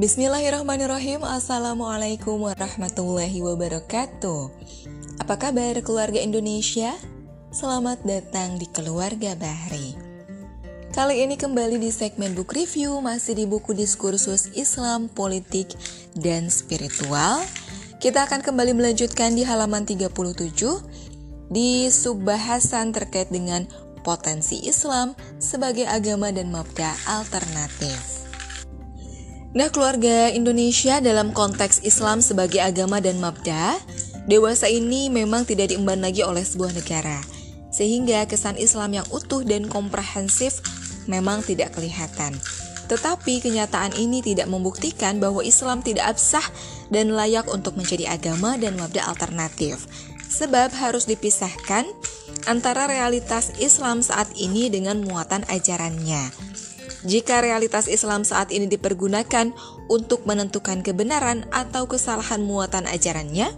Bismillahirrahmanirrahim. Assalamualaikum warahmatullahi wabarakatuh. Apa kabar keluarga Indonesia? Selamat datang di Keluarga Bahri. Kali ini kembali di segmen book review Masih di buku diskursus Islam, Politik, dan Spiritual. Kita akan kembali melanjutkan di halaman 37 Di subbahasan terkait dengan potensi Islam sebagai agama dan mabda alternatif Nah, keluarga Indonesia dalam konteks Islam sebagai agama dan mabda, dewasa ini memang tidak diemban lagi oleh sebuah negara. Sehingga kesan Islam yang utuh dan komprehensif memang tidak kelihatan. Tetapi kenyataan ini tidak membuktikan bahwa Islam tidak absah dan layak untuk menjadi agama dan mabda alternatif. Sebab harus dipisahkan antara realitas Islam saat ini dengan muatan ajarannya. Jika realitas Islam saat ini dipergunakan untuk menentukan kebenaran atau kesalahan muatan ajarannya,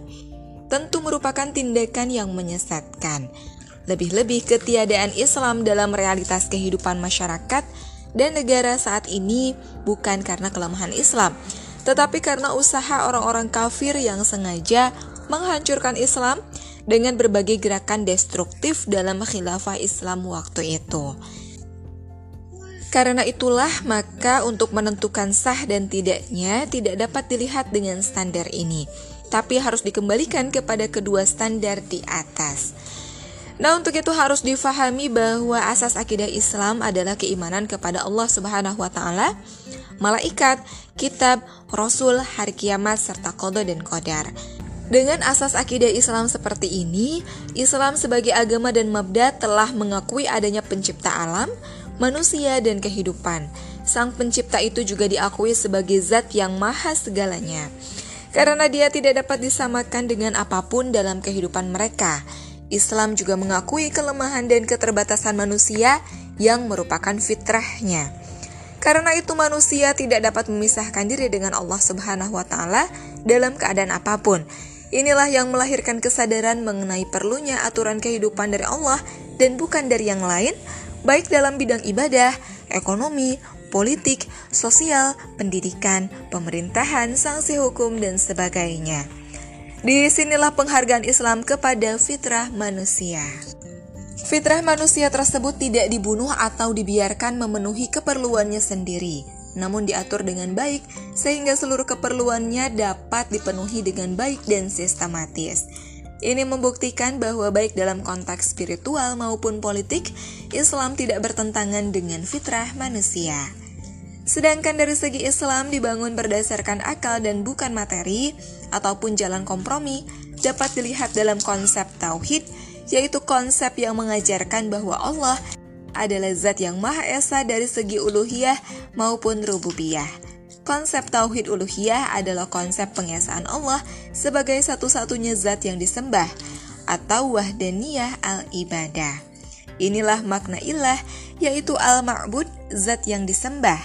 tentu merupakan tindakan yang menyesatkan. Lebih-lebih ketiadaan Islam dalam realitas kehidupan masyarakat dan negara saat ini bukan karena kelemahan Islam, tetapi karena usaha orang-orang kafir yang sengaja menghancurkan Islam dengan berbagai gerakan destruktif dalam khilafah Islam waktu itu. Karena itulah, maka untuk menentukan sah dan tidaknya tidak dapat dilihat dengan standar ini, tapi harus dikembalikan kepada kedua standar di atas. Nah, untuk itu harus difahami bahwa asas akidah Islam adalah keimanan kepada Allah Subhanahu wa taala, malaikat, kitab, rasul, hari kiamat serta qada dan qadar. Dengan asas akidah Islam seperti ini, Islam sebagai agama dan mabda telah mengakui adanya pencipta alam, manusia, dan kehidupan. Sang Pencipta itu juga diakui sebagai zat yang maha segalanya, karena dia tidak dapat disamakan dengan apa pun dalam kehidupan mereka. Islam juga mengakui kelemahan dan keterbatasan manusia yang merupakan fitrahnya. Karena itu manusia tidak dapat memisahkan diri dengan Allah Subhanahu wa taala dalam keadaan apa pun. Inilah yang melahirkan kesadaran mengenai perlunya aturan kehidupan dari Allah dan bukan dari yang lain, baik dalam bidang ibadah, ekonomi, politik, sosial, pendidikan, pemerintahan, sanksi hukum, dan sebagainya. Di sinilah penghargaan Islam kepada fitrah manusia. Fitrah manusia tersebut tidak dibunuh atau dibiarkan memenuhi keperluannya sendiri, namun diatur dengan baik sehingga seluruh keperluannya dapat dipenuhi dengan baik dan sistematis. Ini membuktikan bahwa baik dalam konteks spiritual maupun politik, Islam tidak bertentangan dengan fitrah manusia. Sedangkan dari segi Islam dibangun berdasarkan akal dan bukan materi, ataupun jalan kompromi, dapat dilihat dalam konsep tauhid, yaitu konsep yang mengajarkan bahwa Allah adalah zat yang maha esa dari segi uluhiyah maupun rububiyah. Konsep tauhid uluhiyah adalah konsep pengesaan Allah sebagai satu-satunya zat yang disembah atau wahdaniyah al-ibadah. Inilah makna ilah yaitu al-ma'bud zat yang disembah.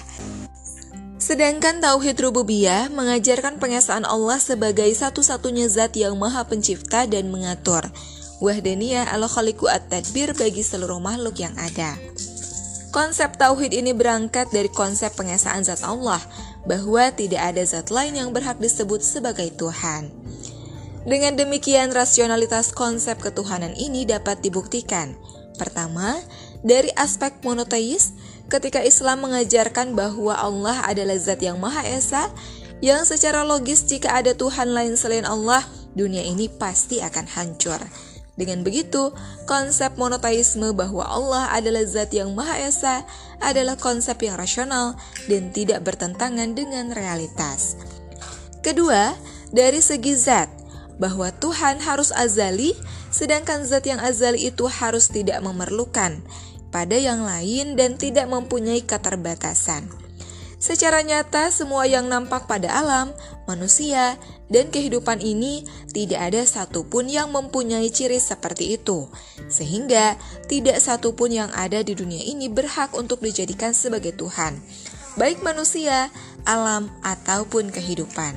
Sedangkan tauhid rububiyah mengajarkan pengesaan Allah sebagai satu-satunya zat yang maha pencipta dan mengatur. Wahdaniyah al-khaliqu at-tadbir bagi seluruh makhluk yang ada. Konsep tauhid ini berangkat dari konsep pengesaan zat Allah, bahwa tidak ada zat lain yang berhak disebut sebagai Tuhan. Dengan demikian, rasionalitas konsep ketuhanan ini dapat dibuktikan. Pertama, dari aspek monoteis, ketika Islam mengajarkan bahwa Allah adalah zat yang Maha Esa, yang secara logis jika ada Tuhan lain selain Allah, dunia ini pasti akan hancur. Dengan begitu, konsep monoteisme bahwa Allah adalah zat yang Maha Esa adalah konsep yang rasional dan tidak bertentangan dengan realitas. Kedua, dari segi zat, bahwa Tuhan harus azali, sedangkan zat yang azali itu harus tidak memerlukan pada yang lain dan tidak mempunyai keterbatasan. Secara nyata, semua yang nampak pada alam, manusia, dan kehidupan ini tidak ada satupun yang mempunyai ciri seperti itu, sehingga tidak satupun yang ada di dunia ini berhak untuk dijadikan sebagai Tuhan, baik manusia, alam, ataupun kehidupan.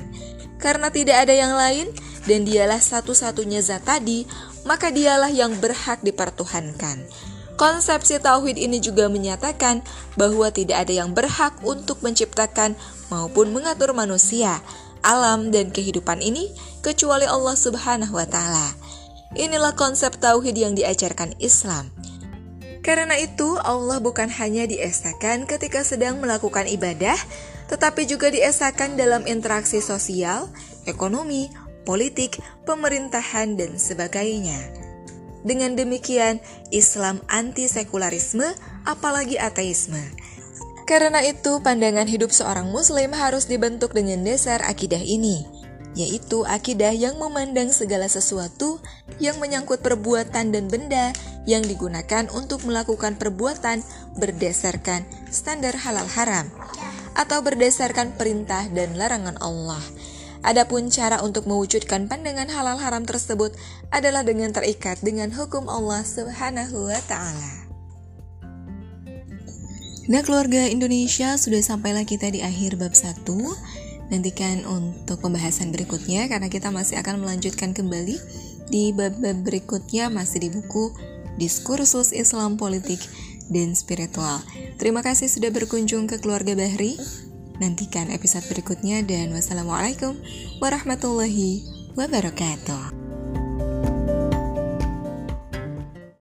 Karena tidak ada yang lain, dan dialah satu-satunya zat tadi, maka dialah yang berhak dipertuhankan. Konsepsi tauhid ini juga menyatakan bahwa tidak ada yang berhak untuk menciptakan maupun mengatur manusia, alam dan kehidupan ini kecuali Allah Subhanahu wa taala. Inilah konsep tauhid yang diajarkan Islam. Karena itu, Allah bukan hanya diesakan ketika sedang melakukan ibadah, tetapi juga diesakan dalam interaksi sosial, ekonomi, politik, pemerintahan, dan sebagainya. Dengan demikian, Islam anti-sekularisme, apalagi ateisme. Karena itu, pandangan hidup seorang Muslim harus dibentuk dengan dasar akidah ini, yaitu akidah yang memandang segala sesuatu yang menyangkut perbuatan dan benda yang digunakan untuk melakukan perbuatan berdasarkan standar halal haram atau berdasarkan perintah dan larangan Allah Adapun cara untuk mewujudkan pandangan halal haram tersebut adalah dengan terikat dengan hukum Allah Subhanahu wa taala. Nah, keluarga Indonesia sudah sampailah kita di akhir bab 1. Nantikan untuk pembahasan berikutnya karena kita masih akan melanjutkan kembali di bab-bab berikutnya masih di buku Diskursus Islam Politik dan Spiritual. Terima kasih sudah berkunjung ke keluarga Bahri. Nantikan episode berikutnya dan wassalamualaikum warahmatullahi wabarakatuh.